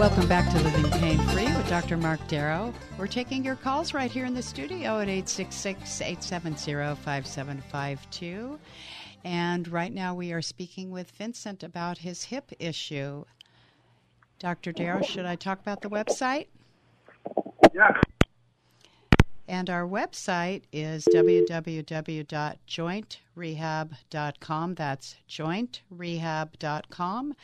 Welcome back to Living Pain Free with Dr. Marc Darrow. We're taking your calls right here in the studio at 866 870 5752. And right now we are speaking with Vincent about his hip issue. Dr. Darrow, should I talk about the website? Yeah. And our website is www.jointrehab.com. That's jointrehab.com.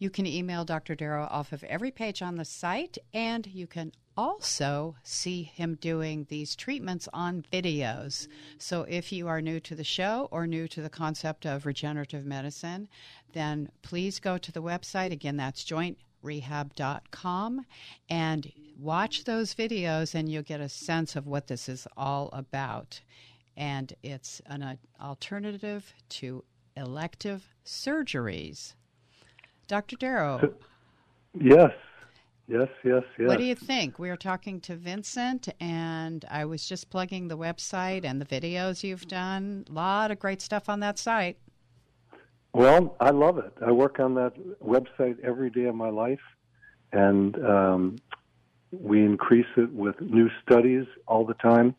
You can email Dr. Darrow off of every page on the site, and you can also see him doing these treatments on videos. So if you are new to the show or new to the concept of regenerative medicine, then please go to the website. Again, that's jointrehab.com and watch those videos and you'll get a sense of what this is all about. And it's an uh, alternative to elective surgeries. Dr. Darrow. Yes. Yes, yes, yes. What do you think? We are talking to Vincent, and I was just plugging the website and the videos you've done. A lot of great stuff on that site. Well, I love it. I work on that website every day of my life, and um, we increase it with new studies all the time.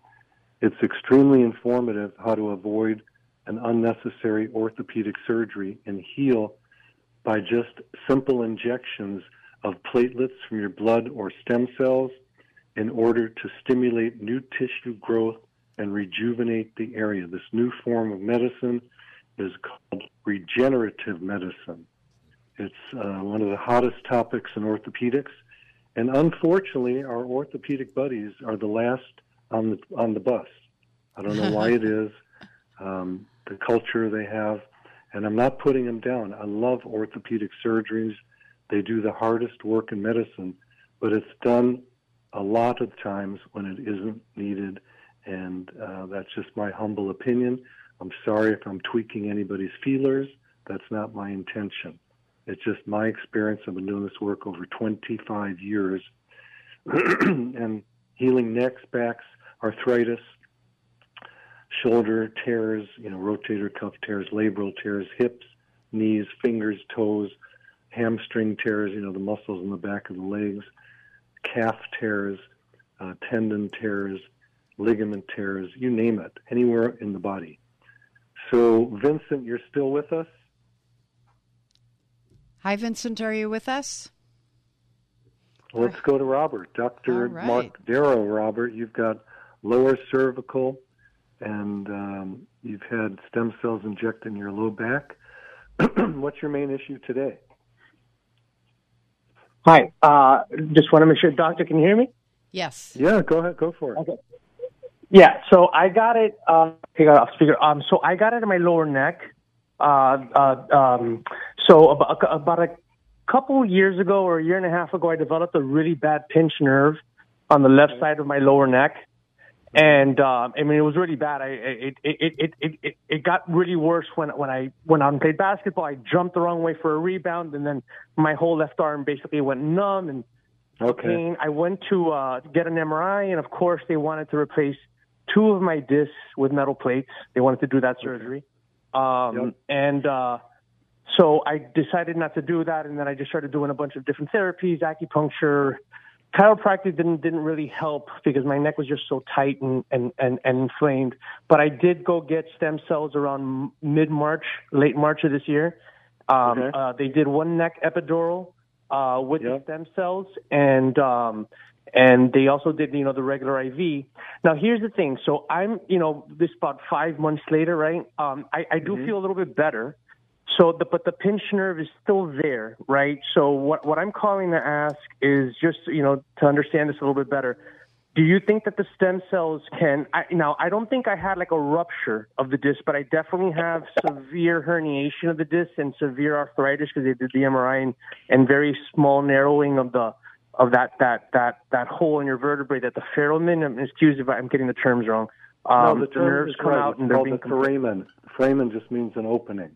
It's extremely informative how to avoid an unnecessary orthopedic surgery and heal by just simple injections of platelets from your blood or stem cells in order to stimulate new tissue growth and rejuvenate the area. This new form of medicine is called regenerative medicine. It's uh, one of the hottest topics in orthopedics, and unfortunately, our orthopedic buddies are the last on the on the bus. I don't know why it is, um, the culture they have, and I'm not putting them down. I love orthopedic surgeries; they do the hardest work in medicine, but it's done a lot of times when it isn't needed, and uh, that's just my humble opinion. I'm sorry if I'm tweaking anybody's feelers. That's not my intention. It's just my experience. I've been doing this work over 25 years and healing necks, backs, arthritis, shoulder tears, you know, rotator cuff tears, labral tears, hips, knees, fingers, toes, hamstring tears, you know, the muscles in the back of the legs, calf tears, uh, tendon tears, ligament tears, you name it, anywhere in the body. So, Vincent, you're still with us? Hi, Vincent. Are you with us? Let's go to Robert. Dr. right. Marc Darrow, Robert, you've got lower cervical and um, you've had stem cells injected in your low back. What's your main issue today? Hi. Uh, just want to make sure, doctor, can you hear me? Yes. Yeah, go ahead. Go for it. Okay. Yeah. So I got it. Uh, take it off speaker. Um. So I got it in my lower neck. Uh. uh um. So about, about a couple years ago or a year and a half ago, I developed a really bad pinch nerve on the left side of my lower neck. And uh, I mean, it was really bad. I it it it it it, it got really worse when when I went out and played basketball. I jumped the wrong way for a rebound, and then my whole left arm basically went numb and Okay. pain. I went to uh, get an MRI, and of course, they wanted to replace two of my discs with metal plates. They wanted to do that surgery, um, Yep. and uh, so I decided not to do that. And then I just started doing a bunch of different therapies, acupuncture. Chiropractic didn't didn't really help because my neck was just so tight and and and, and inflamed. But I did go get stem cells around mid March, late March of this year, Um, Okay. uh, they did one neck epidural uh, with the stem cells, and um, and they also did you know the regular IV. Now here's the thing. So I'm you know this about five months later, right? Um, I, I do feel a little bit better. So the but the pinch nerve is still there, right? So what what I'm calling to ask is just you know to understand this a little bit better. Do you think that the stem cells can? I, now, I don't think I had like a rupture of the disc, but I definitely have severe herniation of the disc and severe arthritis because they did the MRI and, and very small narrowing of the of that that that that hole in your vertebrae that the foramen. Excuse if I'm getting the terms wrong. Um, no, the, term nerves is come right. out and they're called being the foramen. Foramen just means an opening.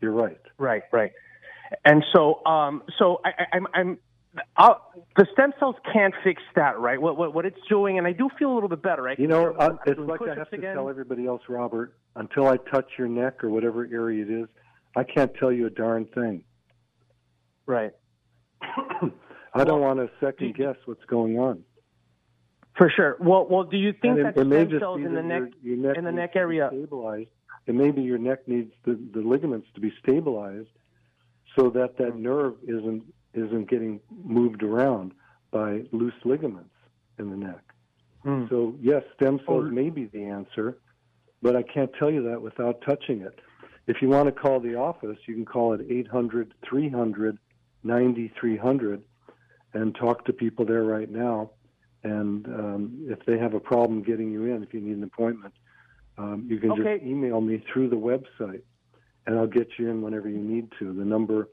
You're right. Right, right. And so, um, so I, I, I'm, I'm, i the stem cells can't fix that, right? What, what, what it's doing, and I do feel a little bit better, right? You know, I'm- uh, I'm it's like I have to again. tell everybody else, Robert. Until I touch your neck or whatever area it is, I can't tell you a darn thing. Right, I don't want to second guess what's going on. for sure. Well, well, do you think And that it, it stem just cells in the neck, your, your neck in the neck area- stabilized, and maybe your neck needs the, the ligaments to be stabilized so that that nerve isn't isn't getting moved around by loose ligaments in the neck. Hmm. So yes, stem cells may be the answer, but I can't tell you that without touching it. If you want to call the office, you can call it 800 300 9300 and talk to people there right now. And um, if they have a problem getting you in, if you need an appointment, um, you can Okay. just email me through the website, and I'll get you in whenever you need to. The number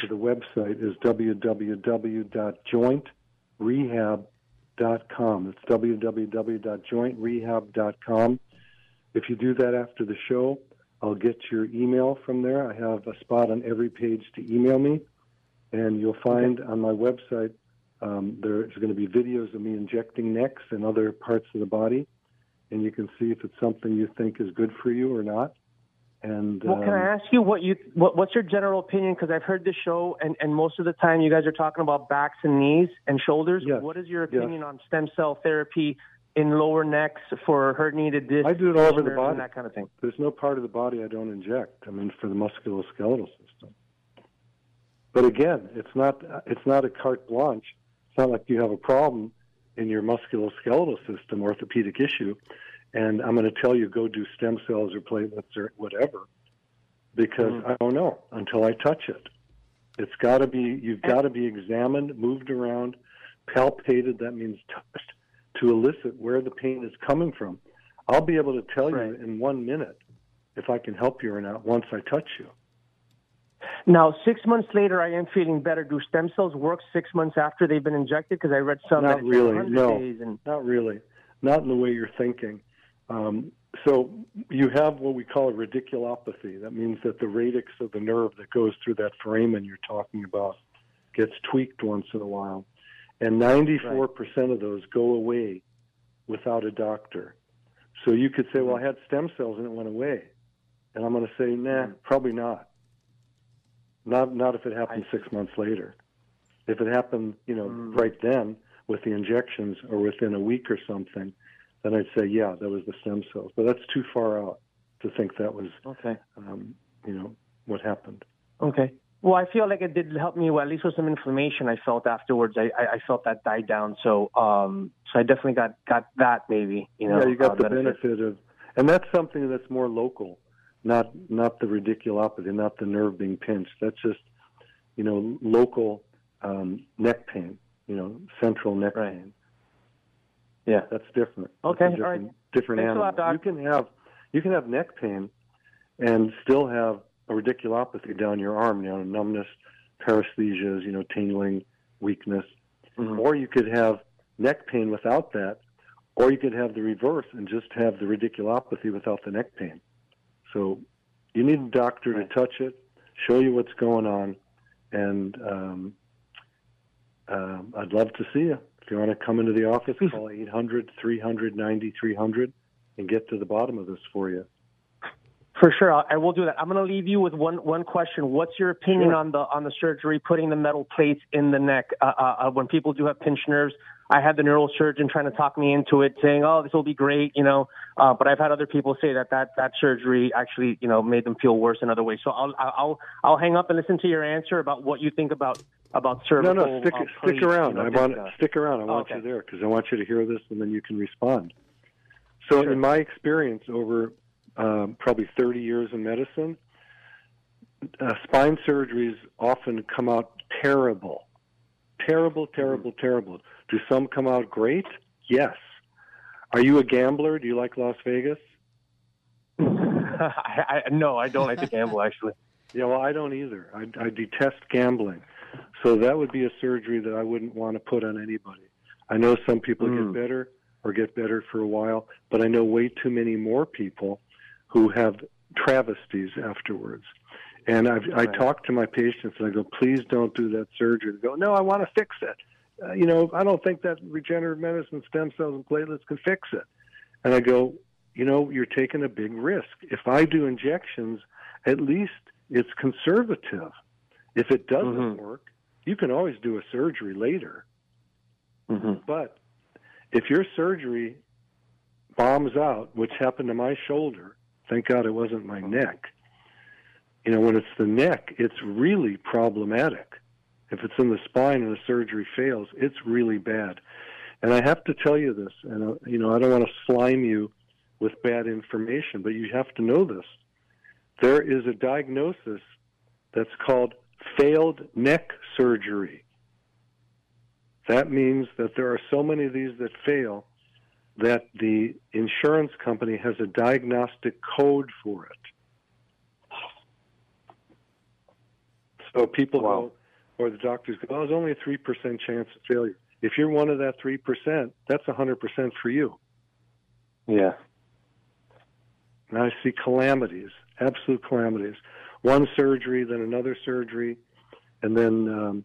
to the website is www.jointrehab.com. It's www.jointrehab.com. If you do that after the show, I'll get your email from there. I have a spot on every page to email me, and you'll find on my website um, there's going to be videos of me injecting necks and other parts of the body, and you can see if it's something you think is good for you or not. And Well, can um, I ask you what you what, what's your general opinion? Because I've heard this show, and, and most of the time you guys are talking about backs and knees and shoulders. Yes. What is your Yes. opinion on stem cell therapy in lower necks for herniated discs? I do it all over the body. and that kind of thing. there's no part of the body I don't inject. I mean, for the musculoskeletal system. But again, it's not it's not a carte blanche. It's not like you have a problem in your musculoskeletal system, orthopedic issue, and I'm going to tell you go do stem cells or platelets or whatever, because mm. I don't know until I touch it. It's got to be you've got to be examined, moved around, palpated. That means touched to elicit where the pain is coming from. I'll be able to tell Right. you in one minute if I can help you or not once I touch you. Now, six months later, I am feeling better. Do stem cells work six months after they've been injected? Because I read some Not really, no. days and Not really. Not in the way you're thinking. Um, so you have what we call a radiculopathy. That means that the radix of the nerve that goes through that foramen you're talking about gets tweaked once in a while. And 94% of those go away without a doctor. So you could say, well, I had stem cells and it went away. And I'm going to say, nah, probably not. Not, not if it happened six months later. If it happened, you know, right then with the injections or within a week or something, then I'd say, yeah, that was the stem cells. But that's too far out to think that was, okay, um, you know, what happened. okay. Well, I feel like it did help me. Well, at least with some inflammation I felt afterwards. I, I, I felt that died down. So, um, so I definitely got got that maybe. You know, yeah, you got uh, the benefit. benefit of, and that's something that's more local, not not the radiculopathy, not the nerve being pinched. That's just, you know, local um, neck pain. You know, central neck Right. pain. Yeah. That's different. Okay, That's a all right. different, Different Thanks animal. lot. You can have you can have neck pain, and still have a radiculopathy down your arm. You know, numbness, paresthesias. You know, tingling, weakness. Mhm. Or you could have neck pain without that, or you could have the reverse and just have the radiculopathy without the neck pain. So you need a doctor to touch it, show you what's going on, and um, um I'd love to see you. If you want to come into the office, call 800 300 9300 and get to the bottom of this for you. For sure, I will do that. I'm going to leave you with one one question. What's your opinion Sure. on the on the surgery putting the metal plates in the neck? Uh, uh, uh, when people do have pinched nerves, I had the neurosurgeon trying to talk me into it, saying, "Oh, this will be great," you know. Uh, but I've had other people say that that that surgery actually, you know, made them feel worse in other ways. So I'll I'll I'll hang up and listen to your answer about what you think about about No, cervical. no, stick uh, stick around. you know, I want uh, stick around. I want okay. you there because I want you to hear this, and then you can respond. So, in my experience over um, probably 30 years in medicine, uh, spine surgeries often come out terrible, terrible, terrible, terrible. Do some come out great? Yes. Are you a gambler? Do you like Las Vegas? I, I, no, I don't like to gamble actually. Yeah, well, I don't either. I, I detest gambling. So that would be a surgery that I wouldn't want to put on anybody. I know some people Mm. get better or get better for a while, but I know way too many more people who have travesties afterwards. And I've, I talk to my patients and I go, please don't do that surgery. They go, no, I want to fix it. Uh, you know, I don't think that regenerative medicine, stem cells, and platelets can fix it. And I go, you know, you're taking a big risk. If I do injections, at least it's conservative. If it doesn't Mhm. work, you can always do a surgery later. hmm But if your surgery bombs out, which happened to my shoulder, thank God it wasn't my neck. You know, when it's the neck, it's really problematic. If it's in the spine and the surgery fails, it's really bad. And I have to tell you this, and uh, you know, I don't want to slime you with bad information, but you have to know this. There is a diagnosis that's called failed neck surgery. That means that there are so many of these that fail that the insurance company has a diagnostic code for it. So people Wow. go, or the doctors go, oh, there's only a 3% chance of failure. If you're one of that 3%, that's 100% for you. Yeah. And I see calamities, absolute calamities. One surgery, then another surgery, and then um,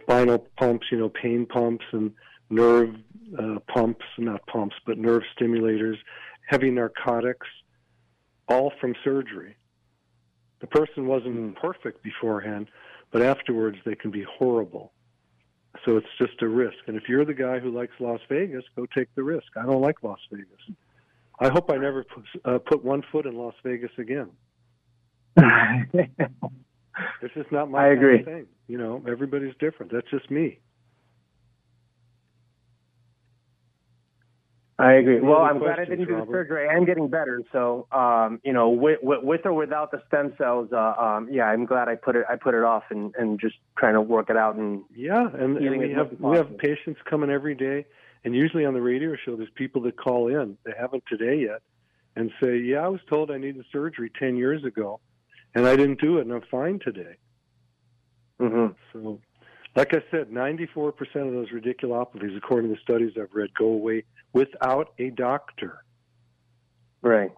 spinal pumps, you know, pain pumps and nerve uh, pumps, not pumps, but nerve stimulators, heavy narcotics, all from surgery. The person wasn't perfect beforehand, but afterwards they can be horrible. So it's just a risk. And if you're the guy who likes Las Vegas, go take the risk. I don't like Las Vegas. I hope I never put, uh, put one foot in Las Vegas again. It's just not my I agree. thing. You know, everybody's different. That's just me. I agree. Well, I'm glad I didn't do the surgery. I am getting better. So, um, you know, with, with, with or without the stem cells, uh, um, yeah, I'm glad I put it. I put it off and, and just trying to work it out. And Yeah, and, and we have we have patients coming every day, and usually on the radio show, there's people that call in. They haven't today yet, and say, "Yeah, I was told I needed surgery ten years ago, and I didn't do it, and I'm fine today." hmm So, like I said, 94% of those radiculopathies, according to the studies I've read, go away without a doctor. right,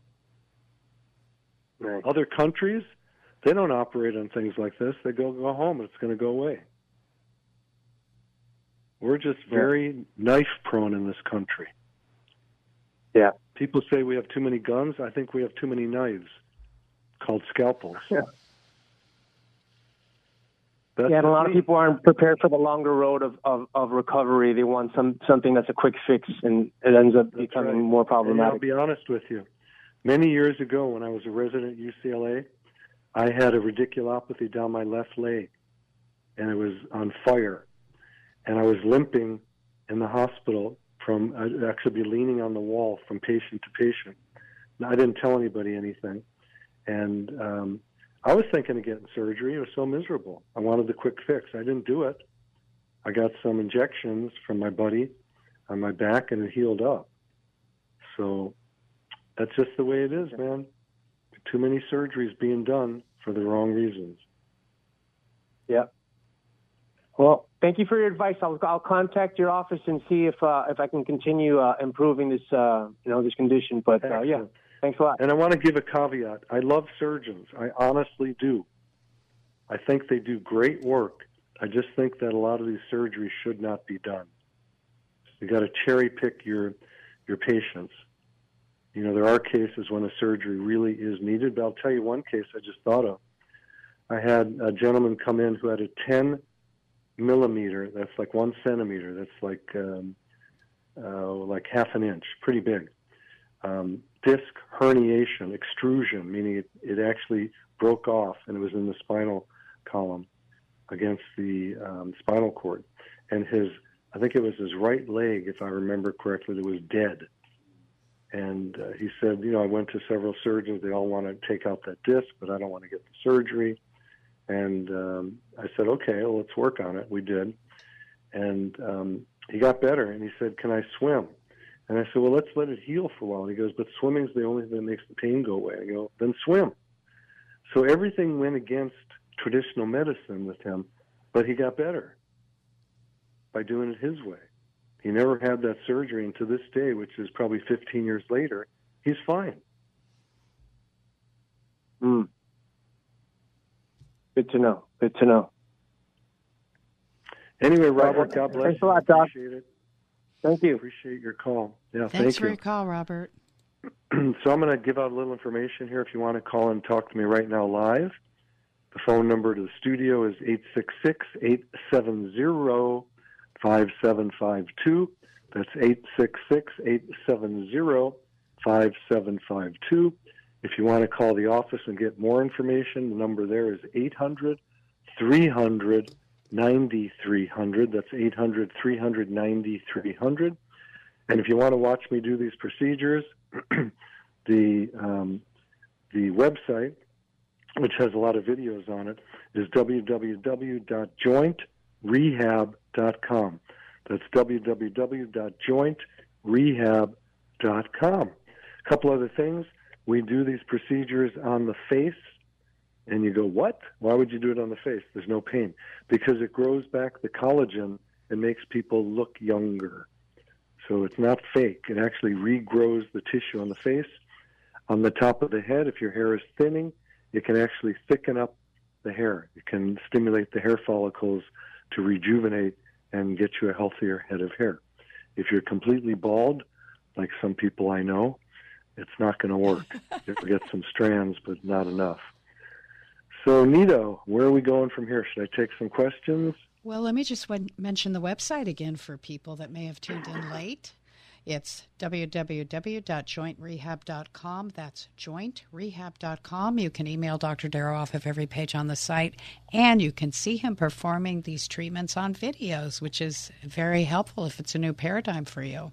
right. Other countries, they don't operate on things like this. They go go home, and it's going to go away. We're just very knife prone in this country. Yeah. People say we have too many guns. I think we have too many knives called scalpels. Yeah. That's yeah, and a lot of people aren't prepared for the longer road of, of, of recovery. They want some something that's a quick fix, and it ends up That's becoming right. more And I'll be honest with you. Many years ago, when I was a resident at UCLA, I had a radiculopathy down my left leg, and it was on fire. And I was limping in the hospital from, I'd actually be leaning on the wall from patient to patient. And I didn't tell anybody anything. And um, I was thinking of getting surgery. It was so miserable. I wanted the quick fix. I didn't do it. I got some injections from my buddy on my back, and it healed up. So that's just the way it is, man. Too many surgeries being done for the wrong reasons. Yeah. Well, thank you for your advice. I'll, I'll contact your office and see if uh, if I can continue uh, improving this uh, you know this condition. But uh, yeah. Thanks a lot. And I want to give a caveat. I love surgeons. I honestly do. I think they do great work. I just think that a lot of these surgeries should not be done. You got to cherry pick your your patients. you know, there are cases when a surgery really is needed, but I'll tell you one case I just thought of. I had a gentleman come in who had a 10 millimeter, that's like one centimeter, that's like um, uh, like half an inch, pretty big. Um, disc herniation, extrusion, meaning it, it actually broke off and it was in the spinal column against the um, spinal cord. And his, I think it was his right leg, if I remember correctly, that was dead. And uh, he said, you know, I went to several surgeons. They all want to take out that disc, but I don't want to get the surgery. And um, I said, okay, well, let's work on it. We did. And um, he got better and he said, Can I swim? And I said, Well, let's let it heal for a while. And he goes, But swimming's the only thing that makes the pain go away. I go, Then swim. So everything went against traditional medicine with him, but he got better by doing it his way. He never had that surgery, and to this day, which is probably 15 years later, he's fine. Mm. Good to know. Good to know. Anyway, Robert, God bless Thanks you. a lot, Doc. Appreciate it. Thank you. Appreciate your call. Yeah, Thanks thank for you. your call, Robert. so I'm going to give out a little information here if you want to call and talk to me right now live. The phone number to the studio is 866-870-5752. That's 866-870-5752. If you want to call the office and get more information, the number there is 800 300 9300. That's 800 300 9300. And if you want to watch me do these procedures, the um, the website, which has a lot of videos on it, is www.jointrehab.com. That's www.jointrehab.com. A couple other things. We do these procedures on the face, and you go, What? Why would you do it on the face? There's no pain. Because it grows back the collagen and makes people look younger. So it's not fake. It actually regrows the tissue on the face. On the top of the head, if your hair is thinning, it can actually thicken up the hair. It can stimulate the hair follicles to rejuvenate and get you a healthier head of hair. If you're completely bald, like some people I know, it's not going to work. You'll get some strands, but not enough. So, Nita, where are we going from here? Should I take some questions? Well, let me just wen- mention the website again for people that may have tuned in late. It's www.jointrehab.com. That's jointrehab.com. You can email Dr. Darrow off of every page on the site, and you can see him performing these treatments on videos, which is very helpful if it's a new paradigm for you.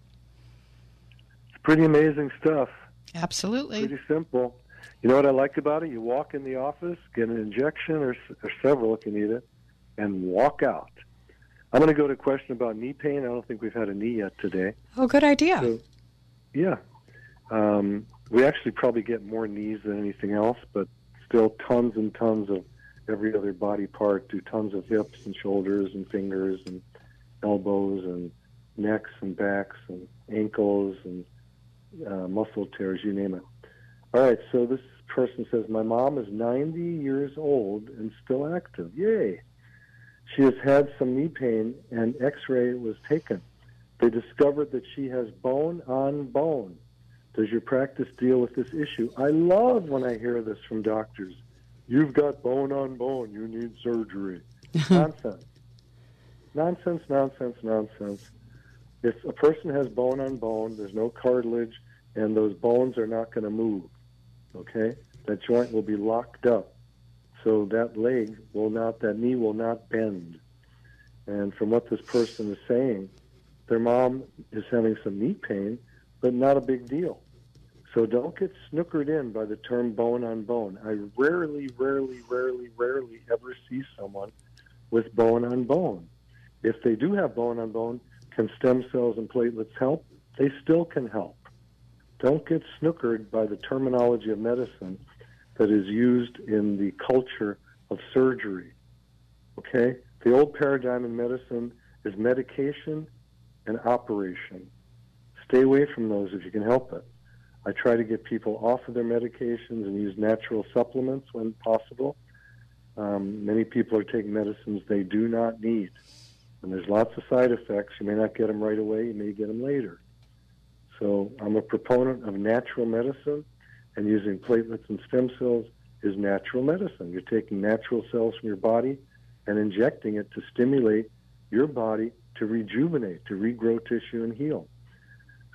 It's pretty amazing stuff. Absolutely. Pretty simple. You know what I like about it? You walk in the office, get an injection or, or several if you need it, and walk out. I'm going to go to a question about knee pain. I don't think we've had a knee yet today. Oh, good idea. So, yeah. Um, we actually probably get more knees than anything else, but still tons and tons of every other body part. Do tons of hips and shoulders and fingers and elbows and necks and backs and ankles and uh, muscle tears, you name it. All right, so this person says, My mom is 90 years old and still active. Yay. She has had some knee pain, and x ray was taken. They discovered that she has bone on bone. Does your practice deal with this issue? I love when I hear this from doctors. You've got bone on bone. You need surgery. nonsense. Nonsense, nonsense, nonsense. If a person has bone on bone, there's no cartilage, and those bones are not going to move. Okay? That joint will be locked up. So that leg will not, that knee will not bend. And from what this person is saying, their mom is having some knee pain, but not a big deal. So don't get snookered in by the term bone on bone. I rarely, rarely, rarely, rarely ever see someone with bone on bone. If they do have bone on bone, can stem cells and platelets help? They still can help. Don't get snookered by the terminology of medicine that is used in the culture of surgery. Okay? The old paradigm in medicine is medication and operation. Stay away from those if you can help it. I try to get people off of their medications and use natural supplements when possible. Um, many people are taking medicines they do not need. And there's lots of side effects. You may not get them right away, you may get them later. So I'm a proponent of natural medicine, and using platelets and stem cells is natural medicine. You're taking natural cells from your body and injecting it to stimulate your body to rejuvenate, to regrow tissue and heal.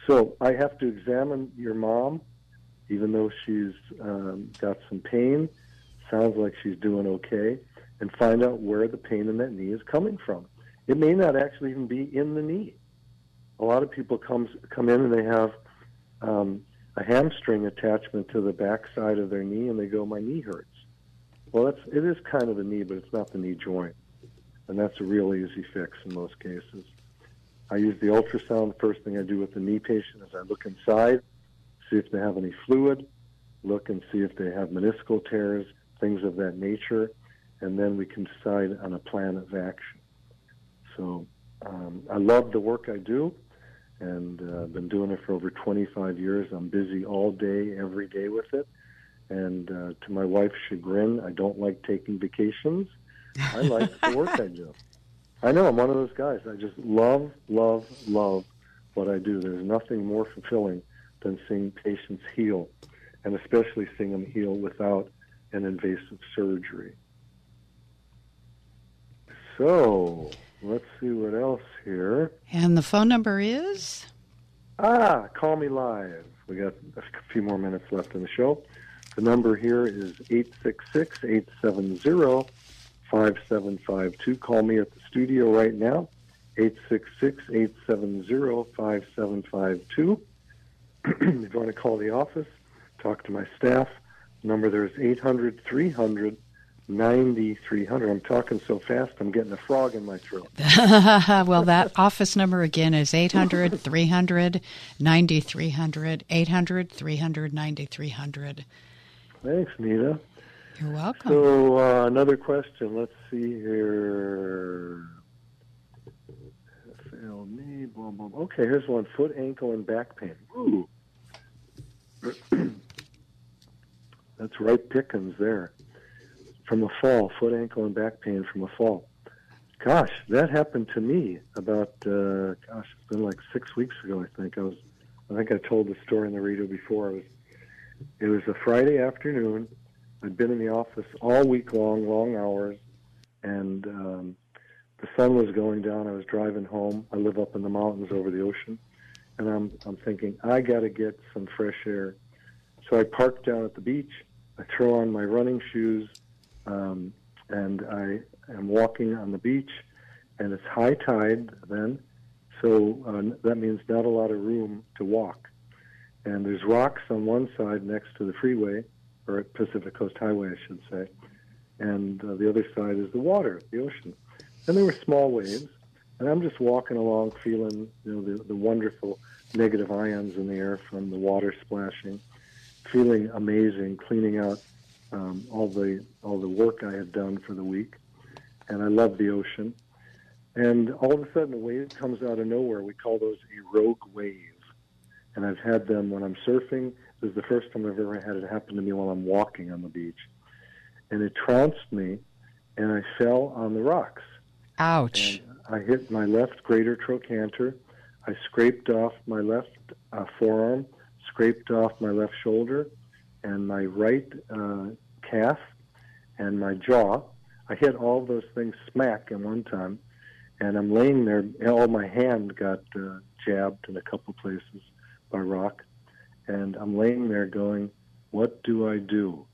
So I have to examine your mom, even though she's um, got some pain, sounds like she's doing okay, and find out where the pain in that knee is coming from. It may not actually even be in the knee. A lot of people comes come in and they have um, a hamstring attachment to the back side of their knee, and they go, "My knee hurts." Well, that's it is kind of the knee, but it's not the knee joint, and that's a real easy fix in most cases. I use the ultrasound. The first thing I do with the knee patient is I look inside, see if they have any fluid, look and see if they have meniscal tears, things of that nature, and then we can decide on a plan of action. So um, I love the work I do, and uh, I've been doing it for over 25 years. I'm busy all day, every day with it. And uh, to my wife's chagrin, I don't like taking vacations. I like the work I do. I know I'm one of those guys. I just love, love, love what I do. There's nothing more fulfilling than seeing patients heal, and especially seeing them heal without an invasive surgery. So, let's see what else here. And the phone number is? Ah, call me live. We got a few more minutes left in the show. The number here is 866 870 5752. Call me at the studio right now, 866 870 5752. If you want to call the office, talk to my staff. The number there is 800 300 9300. I'm talking so fast, I'm getting a frog in my throat. well, that office number again is 800 300 9300. 800 300 9300. Thanks, Nita. You're welcome. So, uh, another question. Let's see here. Failed me. Blah, blah, blah. Okay, here's one foot, ankle, and back pain. Ooh. That's right pickings there. From a fall, foot, ankle, and back pain from a fall. Gosh, that happened to me about, uh, gosh, it's been like six weeks ago, I think. I was, I think I told the story in the radio before. I was, it was a Friday afternoon. I'd been in the office all week long, long hours, and um, the sun was going down. I was driving home. I live up in the mountains over the ocean, and I'm I'm thinking I got to get some fresh air. So I parked down at the beach. I throw on my running shoes, um, and I am walking on the beach, and it's high tide then, so uh, that means not a lot of room to walk. And there's rocks on one side next to the freeway, or Pacific Coast Highway, I should say, and uh, the other side is the water, the ocean. And there were small waves, and I'm just walking along, feeling you know the, the wonderful negative ions in the air from the water splashing, feeling amazing, cleaning out um, all the all the work I had done for the week, and I love the ocean. And all of a sudden, a wave comes out of nowhere. We call those a rogue wave, and I've had them when I'm surfing. This is the first time I've ever had it happen to me while I'm walking on the beach, and it trounced me, and I fell on the rocks. Ouch. And I hit my left greater trochanter. I scraped off my left uh, forearm, scraped off my left shoulder, and my right uh, calf, and my jaw. I hit all those things smack in one time, and I'm laying there. All my hand got uh, jabbed in a couple places by rock, and I'm laying there going, "What do I do?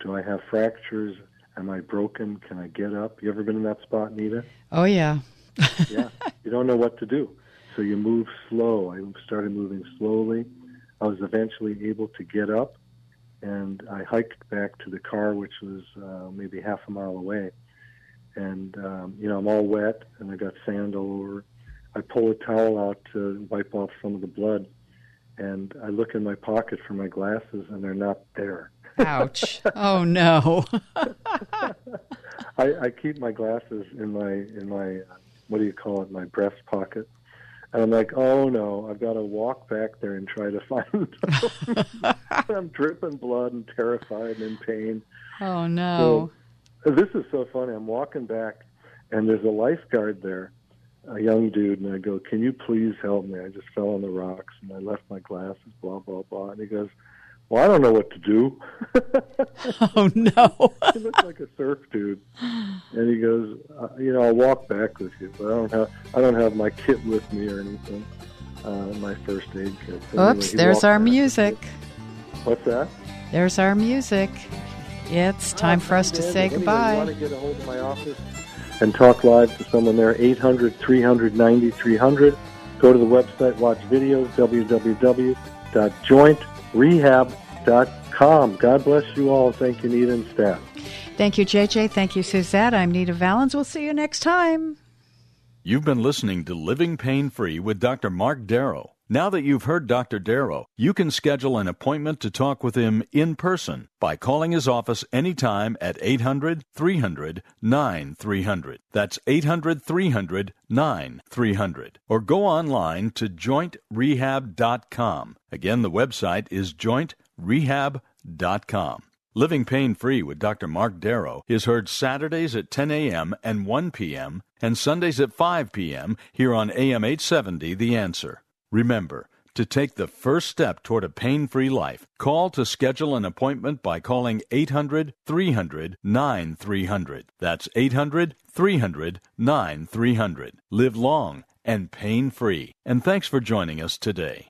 Do I have fractures? Am I broken? Can I get up? You ever been in that spot, Nita? Oh, yeah. yeah. You don't know what to do. So you move slow. I started moving slowly. I was eventually able to get up, and I hiked back to the car, which was uh, maybe half a mile away. And, um, you know, I'm all wet, and I got sand all over. I pull a towel out to wipe off some of the blood, and I look in my pocket for my glasses, and they're not there. Ouch! oh no! I, I keep my glasses in my in my uh, what do you call it? My breast pocket, and I'm like, oh no, I've got to walk back there and try to find. I'm dripping blood and terrified and in pain. Oh no! So, this is so funny. I'm walking back, and there's a lifeguard there, a young dude, and I go, "Can you please help me? I just fell on the rocks and I left my glasses." Blah blah blah. And he goes, "Well, I don't know what to do." oh no! he looks like a surf dude, and he goes, uh, "You know, I'll walk back with you, but I don't have I don't have my kit with me or anything. Uh, my first aid kit." So Oops! Anyway, there's our music. What's that? There's our music. It's time for us to say goodbye. want to get a hold of my office and talk live to someone there, 800 300 9300. Go to the website, watch videos, www.jointrehab.com. God bless you all. Thank you, Nita and staff. Thank you, JJ. Thank you, Suzette. I'm Nita Valens. We'll see you next time. You've been listening to Living Pain Free with Dr. Marc Darrow. Now that you've heard Dr. Darrow, you can schedule an appointment to talk with him in person by calling his office anytime at 800 300 9300. That's 800 300 9300. Or go online to jointrehab.com. Again, the website is jointrehab.com. Living Pain Free with Dr. Marc Darrow is heard Saturdays at 10 a.m. and 1 p.m. and Sundays at 5 p.m. here on AM 870 The Answer. Remember, to take the first step toward a pain free life, call to schedule an appointment by calling 800 300 9300. That's 800 300 9300. Live long and pain free. And thanks for joining us today.